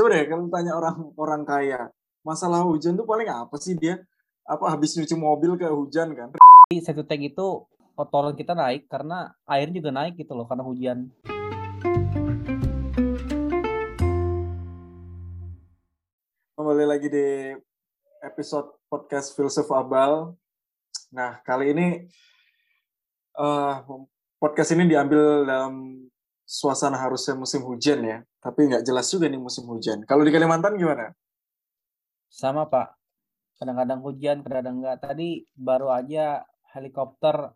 Coba deh kalau tanya orang orang kaya, masalah hujan tuh paling apa sih dia? Apa habis nyuci mobil ke hujan kan? Di satu tank itu kotoran kita naik karena air juga naik gitu loh karena hujan. Kembali lagi di episode podcast Filsuf Abal. Nah, kali ini eh podcast ini diambil dalam suasana harusnya musim hujan ya, tapi nggak jelas juga nih musim hujan. Kalau di Kalimantan gimana? Sama Pak. Kadang-kadang hujan, kadang-kadang enggak. Tadi baru aja helikopter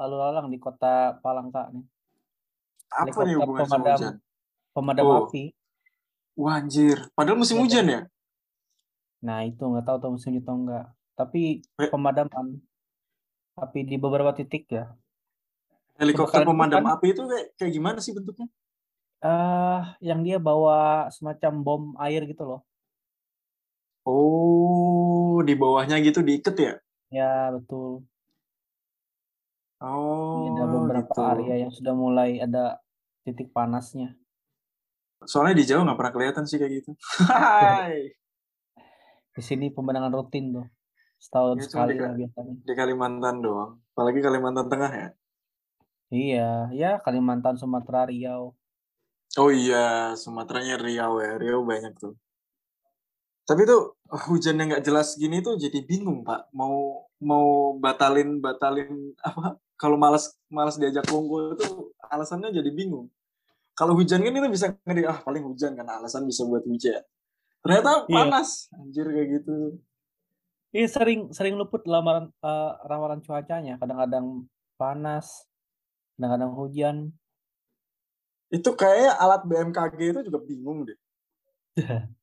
lalu lalang di kota Palangka nih. Apa nih Helikopter hubungannya sama pemadam hujan? pemadam Oh. api. Wah anjir, padahal musim Iya, hujan ya? Nah itu nggak tahu tuh musimnya atau enggak. Tapi pemadaman api di beberapa titik ya. Helikopter pemadam hutan. api itu kayak, kayak gimana sih bentuknya? eh yang dia bawa semacam bom air gitu loh. Oh, di bawahnya gitu diikat ya? Ya betul. Oh, Ada beberapa gitu. area yang sudah mulai ada titik panasnya. Soalnya di Jawa nggak pernah kelihatan sih kayak gitu. Hai. Di sini pemandangan rutin tuh. Setahun Ya, sekali di- lah biasanya. Di Kalimantan doang. Apalagi Kalimantan Tengah ya. Iya, ya Kalimantan, Sumatera, Riau. Oh iya, Sumateranya Riau ya. Riau banyak tuh. Tapi tuh hujan yang nggak jelas gini tuh jadi bingung pak. Mau mau batalin batalin apa? Kalau malas malas diajak kongko itu alasannya jadi bingung. Kalau hujan kan itu bisa ngedi ah paling hujan kan alasan bisa buat hujan. Ternyata Iya. panas, anjir kayak gitu. Iya sering sering luput lamaran eh, ramalan cuacanya. Kadang-kadang panas, kadang-kadang hujan. Itu kayak alat BMKG itu juga bingung deh.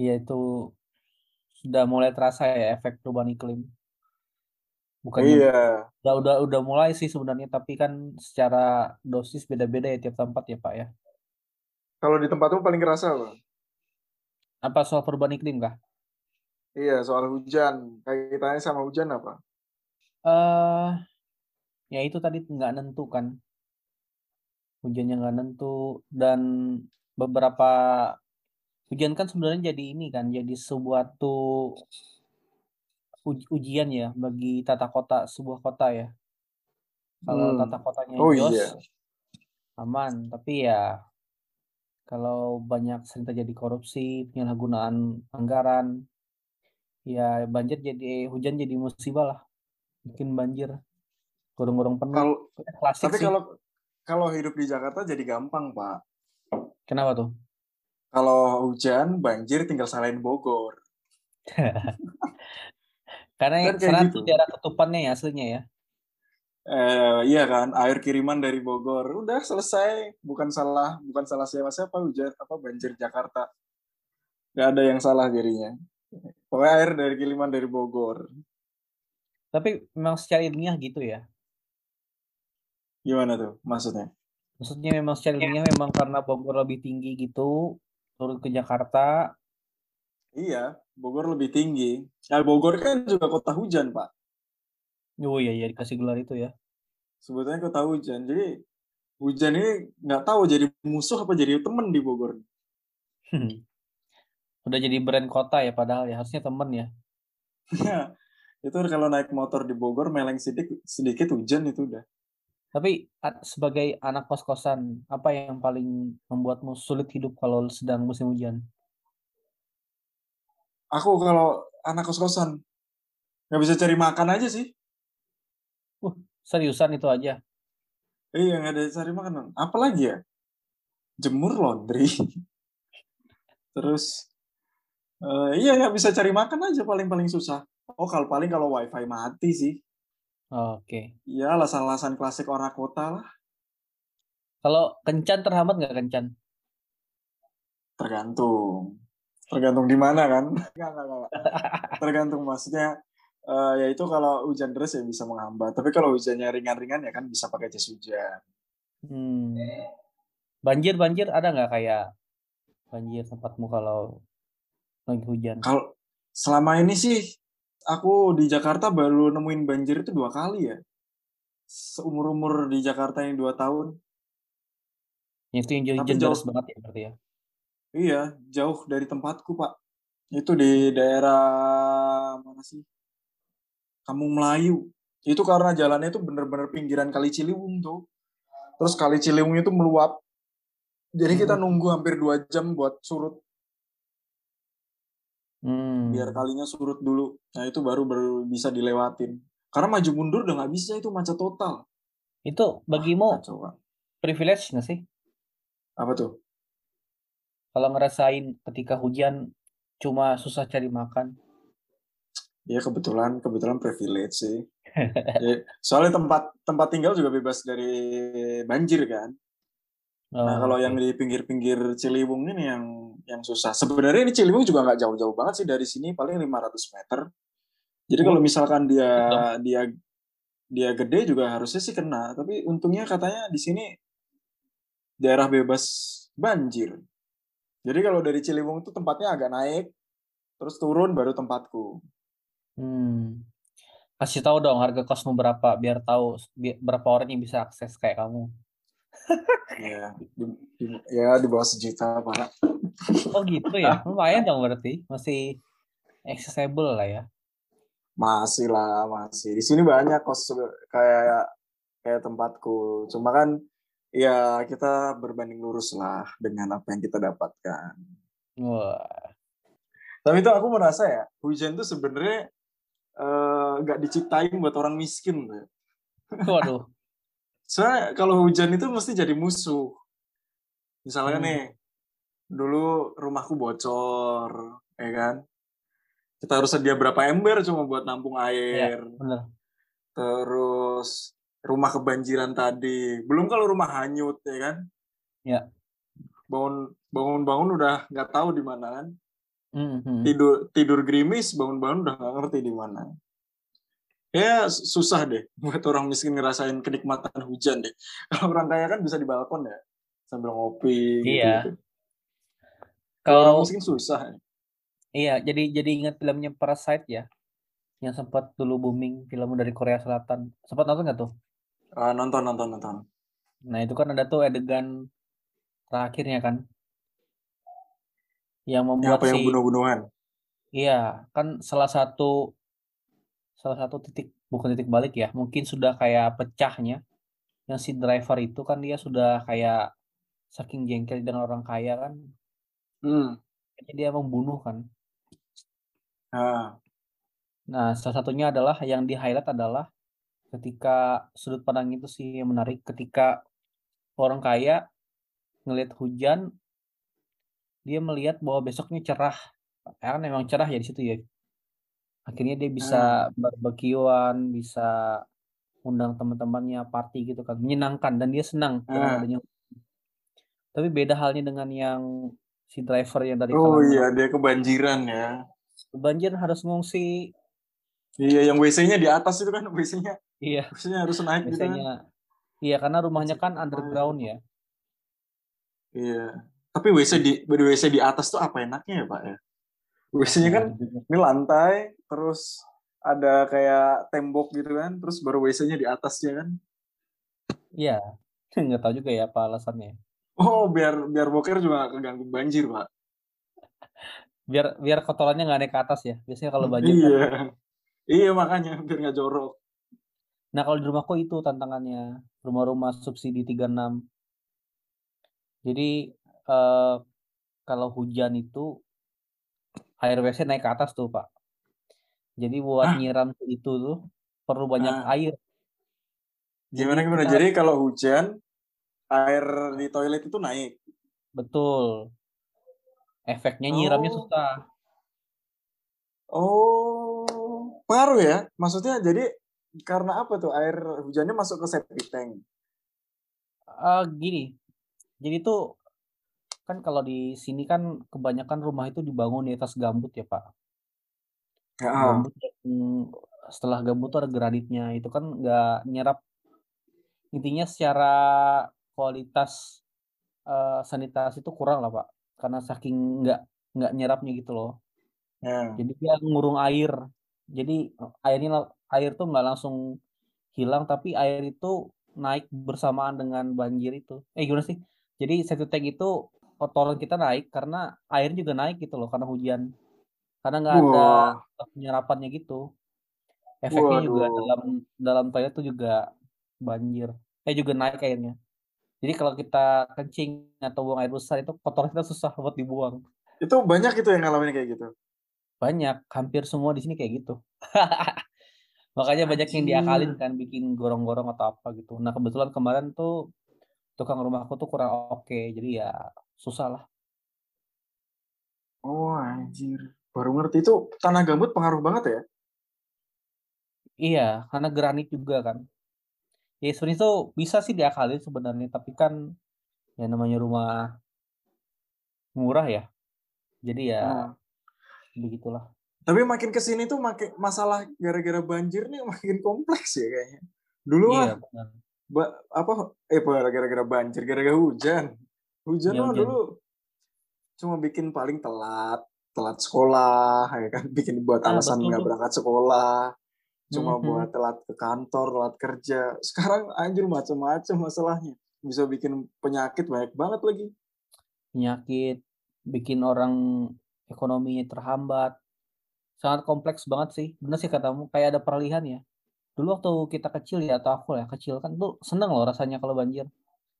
Iya itu sudah mulai terasa ya efek perubahan iklim. Bukannya Iya. udah udah udah mulai sih sebenarnya, tapi kan secara dosis beda-beda ya tiap tempat ya Pak ya. Kalau di tempatmu paling kerasa apa? Apa soal perubahan iklim kah? Iya, soal hujan. Kaitannya sama hujan apa? eh ya itu tadi nggak nentu kan. Hujannya nggak nentu dan beberapa hujan kan sebenarnya jadi ini kan, jadi suatu uj- ujian ya bagi tata kota sebuah kota ya. Kalau Hmm. tata kotanya Oh jos, iya. aman. Tapi ya kalau banyak sering terjadi korupsi, penyalahgunaan anggaran, ya banjir jadi hujan jadi musibah lah. Bikin banjir, gorong-gorong penuh. Kalau Klasik tapi sih. kalau kalau hidup di Jakarta jadi gampang, Pak. Kenapa tuh? Kalau hujan, banjir tinggal salahin Bogor. Karena kayak sana gitu. daerah ketupannya ya aslinya ya. Eh, iya kan, air kiriman dari Bogor. Udah selesai, bukan salah, bukan salah siapa-siapa hujan apa banjir Jakarta. Gak ada yang salah jadinya. Pokoknya air dari kiriman dari Bogor. Tapi memang secara ilmiah gitu ya. Gimana tuh maksudnya? Maksudnya memang secara ilmiah memang karena Bogor lebih tinggi gitu, turun ke Jakarta. Iya, Bogor lebih tinggi. Nah, Bogor kan juga kota hujan, Pak. Oh iya iya dikasih gelar itu ya. Sebetulnya kota hujan. Jadi hujan ini nggak tahu jadi musuh apa jadi temen di Bogor. Udah jadi brand kota ya padahal ya harusnya temen ya. itu kalau naik motor di Bogor meleng sedikit sedikit hujan itu udah. Tapi sebagai anak kos-kosan, apa yang paling membuatmu sulit hidup kalau sedang musim hujan? Aku kalau anak kos-kosan nggak bisa cari makan aja sih. Seriusan itu aja. Iya nggak ada cari makan. Apalagi ya? Jemur laundry. Terus eh, iya nggak bisa cari makan aja paling paling susah. Oh kalau paling kalau wifi mati sih. Oke. Ya alasan-alasan klasik orang kota lah. Kalau kencan terhambat nggak kencan? Tergantung. Tergantung di mana kan? Nggak, nggak, nggak. Tergantung maksudnya. eh, ya itu kalau hujan deras ya bisa menghambat. Tapi kalau hujannya ringan-ringan ya kan bisa pakai jas hujan. Hmm. Banjir banjir ada nggak kayak banjir tempatmu kalau lagi hujan? Kalau selama ini sih aku di Jakarta baru nemuin banjir itu dua kali ya. Seumur-umur di Jakarta yang dua tahun. Itu yang jauh- deras banget ya berarti ya. Iya, jauh dari tempatku, Pak. Itu di daerah mana sih? Kampung Melayu. Itu karena jalannya itu bener-bener pinggiran Kali Ciliwung tuh. Terus Kali Ciliwung itu meluap. Jadi kita Hmm. nunggu hampir dua jam buat surut. Hmm. Biar kalinya surut dulu. Nah itu baru baru bisa dilewatin. Karena maju mundur udah nggak bisa itu macet total. Itu bagimu Kacau, Pak. privilege nggak sih? Apa tuh? Kalau ngerasain ketika hujan cuma susah cari makan. Ya kebetulan kebetulan privilege sih. Ya, soalnya tempat tempat tinggal juga bebas dari banjir kan. Nah Oh, kalau yang di pinggir-pinggir Ciliwung ini yang yang susah. Sebenarnya ini Ciliwung juga nggak jauh-jauh banget sih dari sini paling 500 meter. Jadi kalau misalkan dia dia dia gede juga harusnya sih kena. Tapi untungnya katanya di sini daerah bebas banjir. Jadi kalau dari Ciliwung itu tempatnya agak naik, terus turun baru tempatku. Hmm. Kasih tahu dong harga kosmu berapa biar tahu berapa orang yang bisa akses kayak kamu. Ya, di, ya di bawah sejuta pak. Oh gitu ya, lumayan dong berarti masih accessible lah ya. Masih lah, masih. Di sini banyak kos kayak kayak tempatku. Cuma kan ya kita berbanding lurus lah dengan apa yang kita dapatkan. Wah, Tapi itu aku merasa ya, hujan tuh sebenarnya eh, nggak diciptain buat orang miskin. Tuh. waduh. Soalnya kalau hujan itu mesti jadi musuh. Misalnya Hmm. nih, dulu rumahku bocor, ya kan? Kita harus sedia berapa ember cuma buat nampung air. Bener. Terus rumah kebanjiran tadi. Belum kalau rumah hanyut, ya kan? Ya. Bangun bangun-bangun udah nggak tahu di mana kan? Mhm. Tidur tidur gerimis, bangun-bangun udah nggak ngerti di mana. Ya susah deh buat orang miskin ngerasain kenikmatan hujan deh. Kalau orang kaya kan bisa di balkon ya sambil ngopi gitu. Iya. Kalau orang miskin susah. iya, jadi jadi ingat filmnya Parasite ya, yang sempat dulu booming film dari Korea Selatan. Sempat nonton nggak tuh? Ah, nonton nonton nonton. Nah itu kan ada tuh adegan terakhirnya kan, yang membuat apa yang si bunuh-bunuhan? Iya, kan salah satu salah satu titik bukan titik balik ya, mungkin sudah kayak pecahnya. Yang si driver itu kan dia sudah kayak saking jengkel dengan orang kaya kan, Hmm. akhirnya dia membunuh kan. Ah, Nah, salah satunya adalah yang di highlight adalah ketika sudut pandang itu sih yang menarik ketika orang kaya ngelihat hujan dia melihat bahwa besoknya cerah. Kan emang cerah ya di situ ya. Akhirnya dia bisa barbekyuan, bisa undang teman-temannya party gitu kan, menyenangkan dan dia senang dengan adanya. Tapi beda halnya dengan yang si driver yang dari Oh iya, dia kebanjiran ya. banjir harus ngungsi. Iya, yang WC-nya di atas itu kan WC-nya. Iya, WC-nya harus naik gitu kan. Iya, karena rumahnya kan underground ya. Iya. Tapi WC di WC di atas tuh apa enaknya ya, Pak ya? WC-nya kan Nah, ini lantai, terus ada kayak tembok gitu kan, terus baru WC-nya di atasnya kan. Iya, nggak tahu juga ya apa alasannya. Oh, biar biar boker juga nggak keganggu banjir, Pak. Biar biar kotorannya nggak naik ke atas ya. Biasanya kalau banjir kan. Iya. Iya, makanya biar nggak jorok. Nah, kalau di rumahku itu tantangannya. Rumah-rumah subsidi 36. Jadi eh, kalau hujan itu air WC naik ke atas tuh, Pak. Jadi buat Hah? nyiram itu tuh perlu banyak Ah. air. Gimana gimana? kita- Jadi kalau hujan, air di toilet itu naik. Betul. Efeknya nyiramnya Oh. susah. Oh, pengaruh ya? Maksudnya jadi karena apa tuh air hujannya masuk ke septic tank? Eh, gini. Jadi tuh kan kalau di sini kan kebanyakan rumah itu dibangun di atas gambut ya, Pak. Ya, Gambut yang setelah gambut tuh ada granitnya. Itu kan nggak nyerap. Intinya secara kualitas eh, sanitasi itu kurang lah, Pak. Karena saking nggak nggak nyerapnya gitu loh. ya. Jadi dia ngurung air. Jadi airnya air tuh nggak langsung hilang, tapi air itu naik bersamaan dengan banjir itu. Eh gimana sih? Jadi septic tank itu kotoran kita naik karena air juga naik gitu loh karena hujan. Karena nggak ada penyerapannya gitu. Efeknya juga waduh. dalam dalam toilet tuh juga banjir. Eh juga naik airnya. Jadi kalau kita kencing atau buang air besar itu kotoran kita susah buat dibuang. Itu banyak itu yang ngalamin kayak gitu. Banyak, hampir semua di sini kayak gitu. Makanya banyak yang diakalin kan bikin gorong-gorong atau apa gitu. Nah, kebetulan kemarin tuh tukang rumahku tuh kurang oke, jadi ya susah lah. Oh, anjir. Baru ngerti itu tanah gambut pengaruh banget ya? Iya, karena granit juga kan. Ya sebenarnya tuh bisa sih diakalin sebenarnya, tapi kan ya namanya rumah murah ya. Jadi ya Hmm. begitulah. Tapi makin ke sini tuh makin masalah gara-gara banjir nih makin kompleks ya kayaknya. Dulu Iya. Ba, apa eh gara-gara banjir, gara-gara hujan. Hujan Iya mah dulu cuma bikin paling telat, telat sekolah, ya kan, bikin buat Ah, alasan nggak berangkat sekolah, cuma buat Mhm. telat ke kantor, telat kerja. Sekarang anjir macam-macam masalahnya. Bisa bikin penyakit banyak banget lagi. Penyakit, bikin orang ekonominya terhambat. Sangat kompleks banget sih. Bener sih katamu, kayak ada peralihan ya. Dulu waktu kita kecil ya, atau aku ya kecil kan tuh seneng loh rasanya kalau banjir.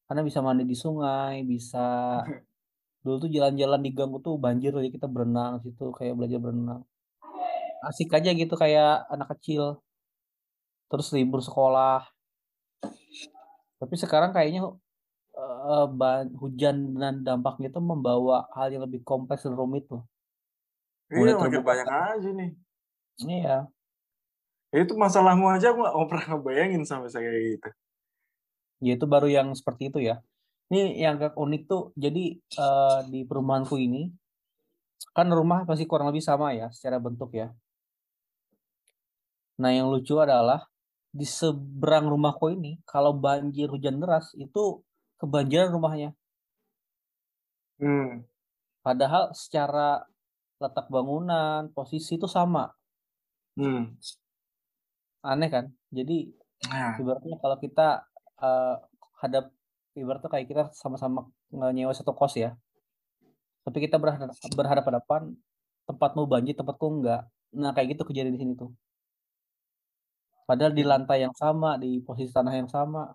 Karena bisa mandi di sungai, bisa dulu tuh jalan-jalan di gang tuh banjir aja kita berenang situ kayak belajar berenang. Asik aja gitu kayak anak kecil. Terus libur sekolah. Tapi sekarang kayaknya ban- hujan dan dampaknya itu membawa hal yang lebih kompleks dan rumit loh. Iya, makin banyak aja nih. Iya, Ya itu masalahmu aja aku nggak pernah ngebayangin sampai saya kayak gitu. ya itu baru yang seperti itu ya. Ini yang agak unik tuh, jadi eh, di perumahanku ini kan rumah pasti kurang lebih sama ya secara bentuk ya. Nah yang lucu adalah di seberang rumahku ini kalau banjir hujan deras itu kebanjiran rumahnya. Hmm. Padahal secara letak bangunan, posisi itu sama. Hmm. Aneh kan? Jadi Nah, ibaratnya kalau kita eh, hadap ibaratnya kayak kita sama-sama nyewa satu kos ya. Tapi kita berhadap berhadapan tempatmu banjir, tempatku enggak. Nah, kayak gitu kejadian di sini tuh. Padahal di lantai yang sama, di posisi tanah yang sama.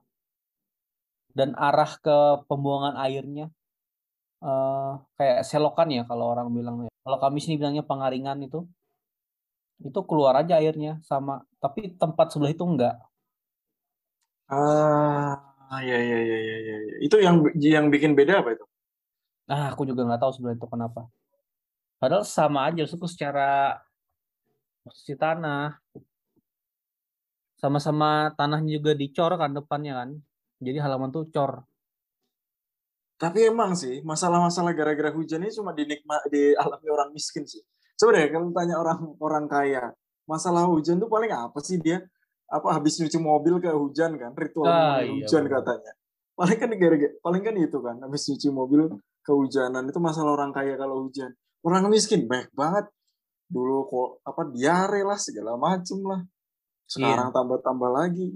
Dan arah ke pembuangan airnya eh kayak selokan ya kalau orang bilang ya. Kalau kami sini bilangnya pengaringan itu. Itu keluar aja airnya sama, tapi tempat sebelah itu enggak. ah, ya ya ya ya ya. Itu yang yang bikin beda apa itu? Nah, aku juga nggak tahu sebenarnya itu kenapa. Padahal sama aja, maksudku secara posisi tanah, sama-sama tanahnya juga dicor kan depannya kan. Jadi halaman tuh cor. Tapi emang sih masalah-masalah gara-gara hujan ini cuma dinikmat dialami orang miskin sih. Deh kalau tanya orang orang kaya, masalah hujan tuh paling apa sih dia? Apa habis nyuci mobil ke hujan kan? Ritual Ah, iya hujan benar. katanya. Paling kan gara paling kan itu kan habis nyuci mobil kehujanan itu masalah orang kaya kalau hujan. Orang miskin banyak banget. Dulu kok apa diare lah segala macem lah. Sekarang Iya. tambah-tambah lagi.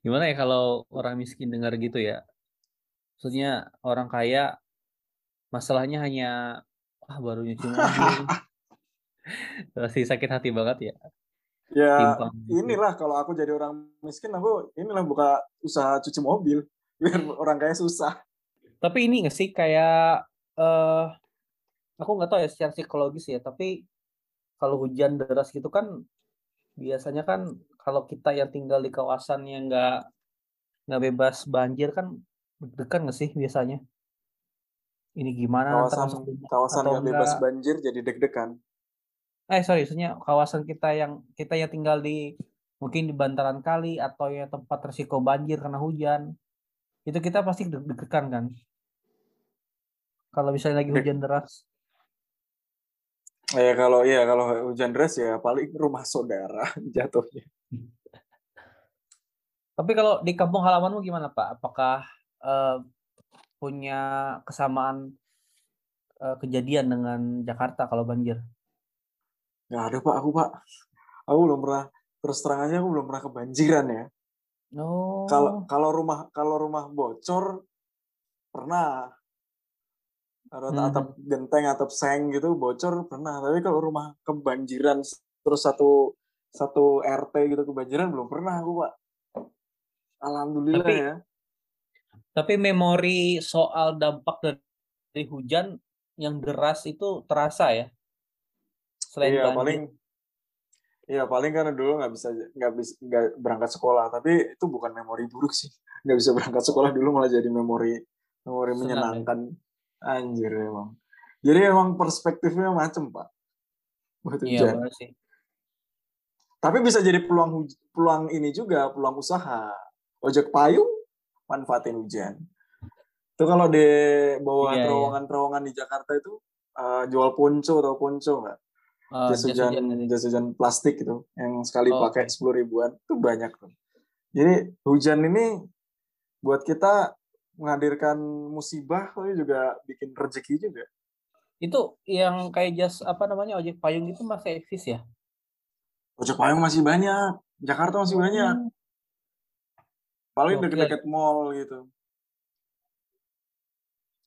Gimana ya kalau orang miskin dengar gitu ya? Maksudnya orang kaya masalahnya hanya ah baru nyuci mobil. Pasti sakit hati banget ya. Ya Timpang inilah kalau aku jadi orang miskin aku inilah buka usaha cuci mobil biar orang kaya susah. Tapi ini nggak sih kayak eh aku nggak tahu ya secara psikologis ya, tapi kalau hujan deras gitu kan biasanya kan kalau kita yang tinggal di kawasan yang nggak nggak bebas banjir kan deg-degan nggak sih biasanya? Ini gimana Kawasan kawasan nggak bebas banjir jadi deg-degan. Eh sorry, maksudnya kawasan kita yang kita yang tinggal di mungkin di bantaran kali atau ya tempat resiko banjir karena hujan, itu kita pasti deg-degan kan? Kalau misalnya lagi hujan deras. Ya kalau ya kalau hujan deras ya paling rumah saudara jatuhnya. Tapi kalau di kampung halamanmu gimana Pak? Apakah eh, punya kesamaan eh, kejadian dengan Jakarta kalau banjir? Nggak ada pak aku pak. Aku belum pernah terus terang aja aku belum pernah kebanjiran ya. Kalau Oh, kalau rumah kalau rumah bocor pernah. atau Mhm. atap genteng atap seng gitu bocor pernah tapi kalau rumah kebanjiran terus satu satu RT gitu kebanjiran belum pernah aku pak alhamdulillah Tapi- ya Tapi memori soal dampak dari hujan yang deras itu terasa ya. Selain iya banjir. paling iya paling karena dulu nggak bisa nggak bisa nggak berangkat sekolah. Tapi itu bukan memori buruk sih. Nggak bisa berangkat sekolah dulu malah jadi memori memori Senang ya? menyenangkan. Anjir emang. Jadi emang perspektifnya macem pak. Buat Iya hujan. sih. tapi bisa jadi peluang peluang ini juga peluang usaha. Ojek payung manfaatin hujan. Itu kalau di bawah Iya, iya. terowongan-terowongan di Jakarta itu eh, jual ponco atau ponco nggak Ah, jas hujan jas hujan plastik itu yang sekali Oh, pakai sepuluh ribuan itu banyak tuh jadi hujan ini buat kita menghadirkan musibah tapi juga bikin rezeki juga Itu yang kayak jas apa namanya ojek payung itu masih eksis ya? ojek payung masih banyak Jakarta masih banyak Hmm. paling Gokil. deket-deket mall gitu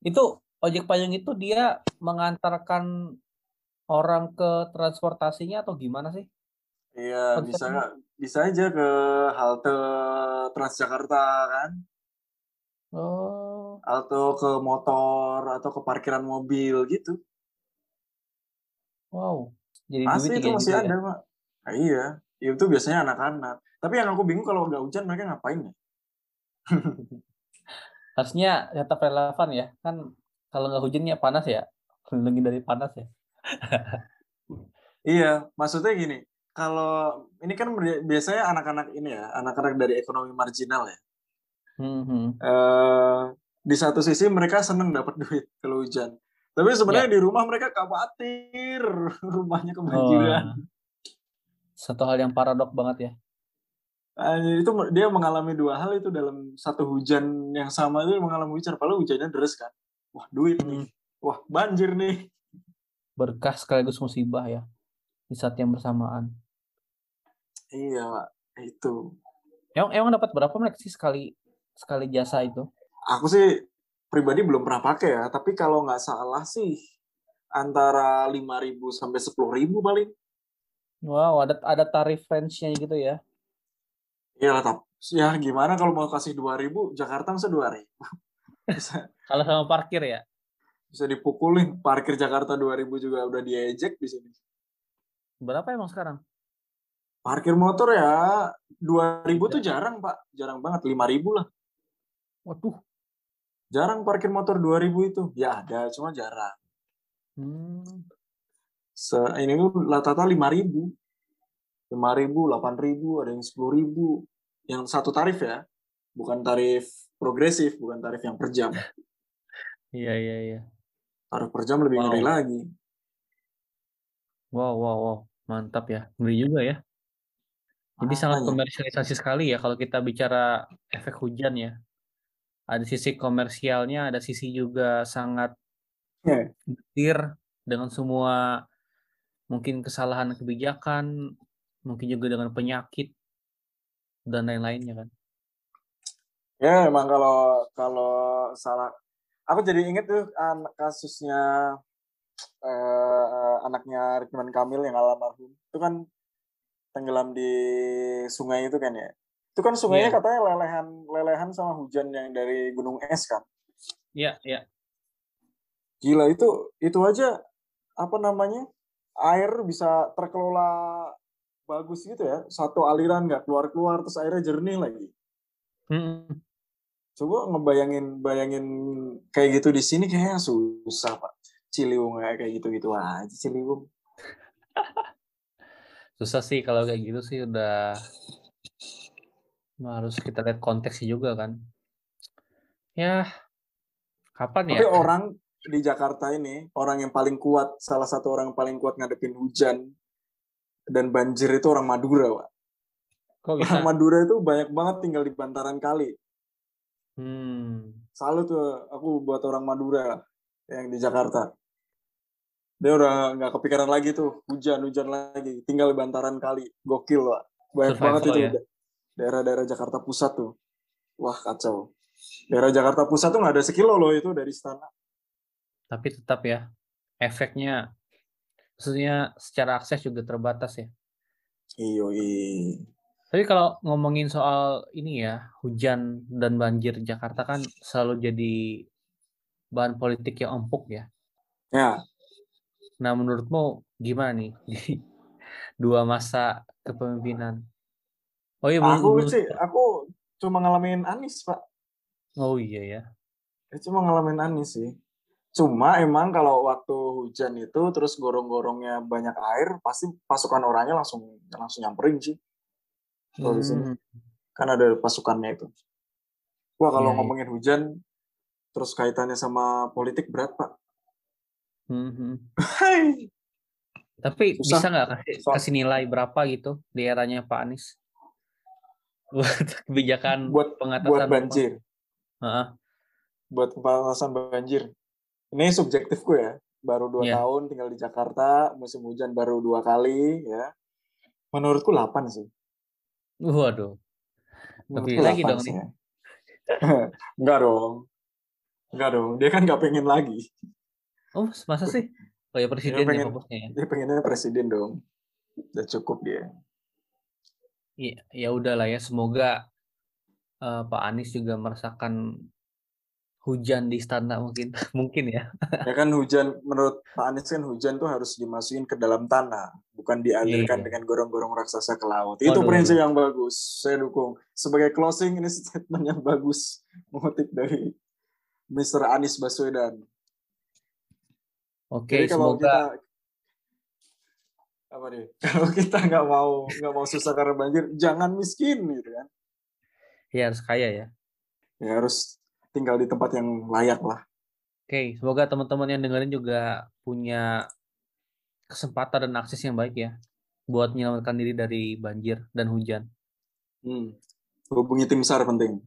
Itu ojek payung itu dia mengantarkan orang ke transportasinya atau gimana sih? Iya, bisa? Bisa aja ke halte Transjakarta kan, Oh, atau ke motor atau ke parkiran mobil gitu. wow. Jadi Masih itu masih gitu ada, ya? Pak. Nah, iya, itu biasanya anak-anak. Tapi yang aku bingung kalau nggak hujan mereka ngapain ya? Harusnya tetap relevan ya. Kan kalau nggak hujannya panas ya. Lindungi dari panas ya. Iya, maksudnya gini, kalau ini kan bi- biasanya anak-anak ini ya, anak-anak dari ekonomi marginal ya. Hmm, hmm. eh di satu sisi mereka seneng dapat duit kalau hujan. Tapi sebenarnya Ya. di rumah mereka khawatir rumahnya Oh, kebanjiran. satu hal yang paradok banget ya. Anjir, itu dia mengalami dua hal itu dalam satu hujan yang sama itu mengalami hujan. Padahal hujannya deres kan. Wah duit nih. Hmm. Wah banjir nih. Berkah sekaligus musibah ya. Di saat yang bersamaan. Iya. Itu. Emang, emang dapat berapa mereka sih sekali sekali jasa itu? Aku sih pribadi belum pernah pakai ya. Tapi kalau nggak salah sih antara 5.000 sampai 10.000 paling. Wow, ada ada tarif range-nya gitu ya. Iya lah, tap. Ya gimana kalau mau kasih 2.000, Jakarta masa 2.000. bisa, Kalau sama parkir ya. Bisa dipukulin. Parkir Jakarta 2.000 juga udah diejek di sini. Berapa emang sekarang? Parkir motor ya 2.000 tuh jarang, Pak. Jarang banget, 5.000 lah. Waduh. Jarang parkir motor 2000 itu. Ya ada, cuma jarang. Hmm. Se ini tuh rata-rata 5000. 5000, 8000, ada yang 10000. Yang satu tarif ya. Bukan tarif progresif, bukan tarif yang per jam. Iya, iya, iya. Tarif per jam lebih Wow. ngeri lagi. Wow, wow, wow. Mantap ya. Ngeri juga ya. Jadi sangat Makanya. komersialisasi sekali ya kalau kita bicara efek hujan ya. Ada sisi komersialnya, ada sisi juga sangat Ya. getir dengan semua mungkin kesalahan kebijakan, mungkin juga dengan penyakit dan lain-lainnya kan. Ya emang kalau kalau salah aku jadi inget tuh anak kasusnya eh, anaknya Ridwan Kamil yang almarhum itu kan tenggelam di sungai itu kan ya. Itu kan sungainya Iya. katanya lelehan lelehan sama hujan yang dari gunung es kan. Iya, iya. Gila itu itu aja apa namanya air bisa terkelola bagus gitu ya. Satu aliran nggak keluar keluar terus airnya jernih lagi. Mm-mm. Coba ngebayangin bayangin kayak gitu di sini kayaknya susah pak. Ciliwung kayak gitu-gitu aja Ciliwung. Susah sih kalau kayak gitu sih udah harus kita lihat konteksnya juga kan. Ya, kapan ya? Tapi orang di Jakarta ini orang yang paling kuat, salah satu orang yang paling kuat ngadepin hujan dan banjir itu orang Madura, pak. Kok bisa? Orang Madura itu banyak banget tinggal di bantaran kali. Hmm. Salut tuh aku buat orang Madura yang di Jakarta. Dia udah nggak kepikiran lagi tuh hujan-hujan lagi, tinggal di bantaran kali. Gokil pak. Banyak Survival banget itu ya. da- daerah-daerah Jakarta Pusat tuh. Wah kacau. Daerah Jakarta Pusat tuh nggak ada sekilo loh itu dari istana. Tapi tetap ya, efeknya maksudnya secara akses juga terbatas ya. Iyo, Tapi kalau ngomongin soal ini ya, hujan dan banjir Jakarta kan selalu jadi bahan politik yang empuk ya. Ya. Nah, menurutmu gimana nih di dua masa kepemimpinan? Oh iya, aku sih, aku cuma ngalamin Anies, Pak. Oh iya ya. Ya, cuma ngalamin Anies sih. Cuma emang kalau waktu hujan itu terus gorong-gorongnya banyak air, pasti pasukan orangnya langsung langsung nyamperin sih kalau hmm. di sini. Hmm. Kan ada pasukannya itu. Wah kalau ya, ngomongin ya. hujan, terus kaitannya sama politik berat pak. Hmm. hmm. Tapi Susah. bisa nggak kasih, kasih nilai berapa gitu di eranya Pak Anies? Buat kebijakan buat pengatasan buat banjir. Uh-huh. Buat pengatasan banjir. Ini subjektifku ya. Baru dua yeah. tahun tinggal di Jakarta, musim hujan baru dua kali ya. Menurutku 8 sih. Waduh. Lebih lagi dong nih. Enggak dong. Enggak dong. Dia kan nggak pengen lagi. Oh, masa sih? Oh ya presiden dia pengen, ya. Dia pengennya presiden dong. Udah cukup dia. Iya, ya udahlah ya. Semoga uh, Pak Anies juga merasakan hujan di istana mungkin mungkin ya ya kan hujan menurut Pak Anies kan hujan tuh harus dimasukin ke dalam tanah bukan dialirkan iya. dengan gorong-gorong raksasa ke laut itu Waduh. prinsip yang bagus saya dukung sebagai closing ini statement yang bagus mengutip dari Mr. Anies Baswedan oke Jadi kalau semoga kita, apa nih kalau kita nggak mau nggak mau susah karena banjir jangan miskin gitu kan ya harus kaya ya ya harus tinggal di tempat yang layak lah. Oke, semoga teman-teman yang dengerin juga punya kesempatan dan akses yang baik ya buat menyelamatkan diri dari banjir dan hujan. Hmm. Hubungi tim SAR penting.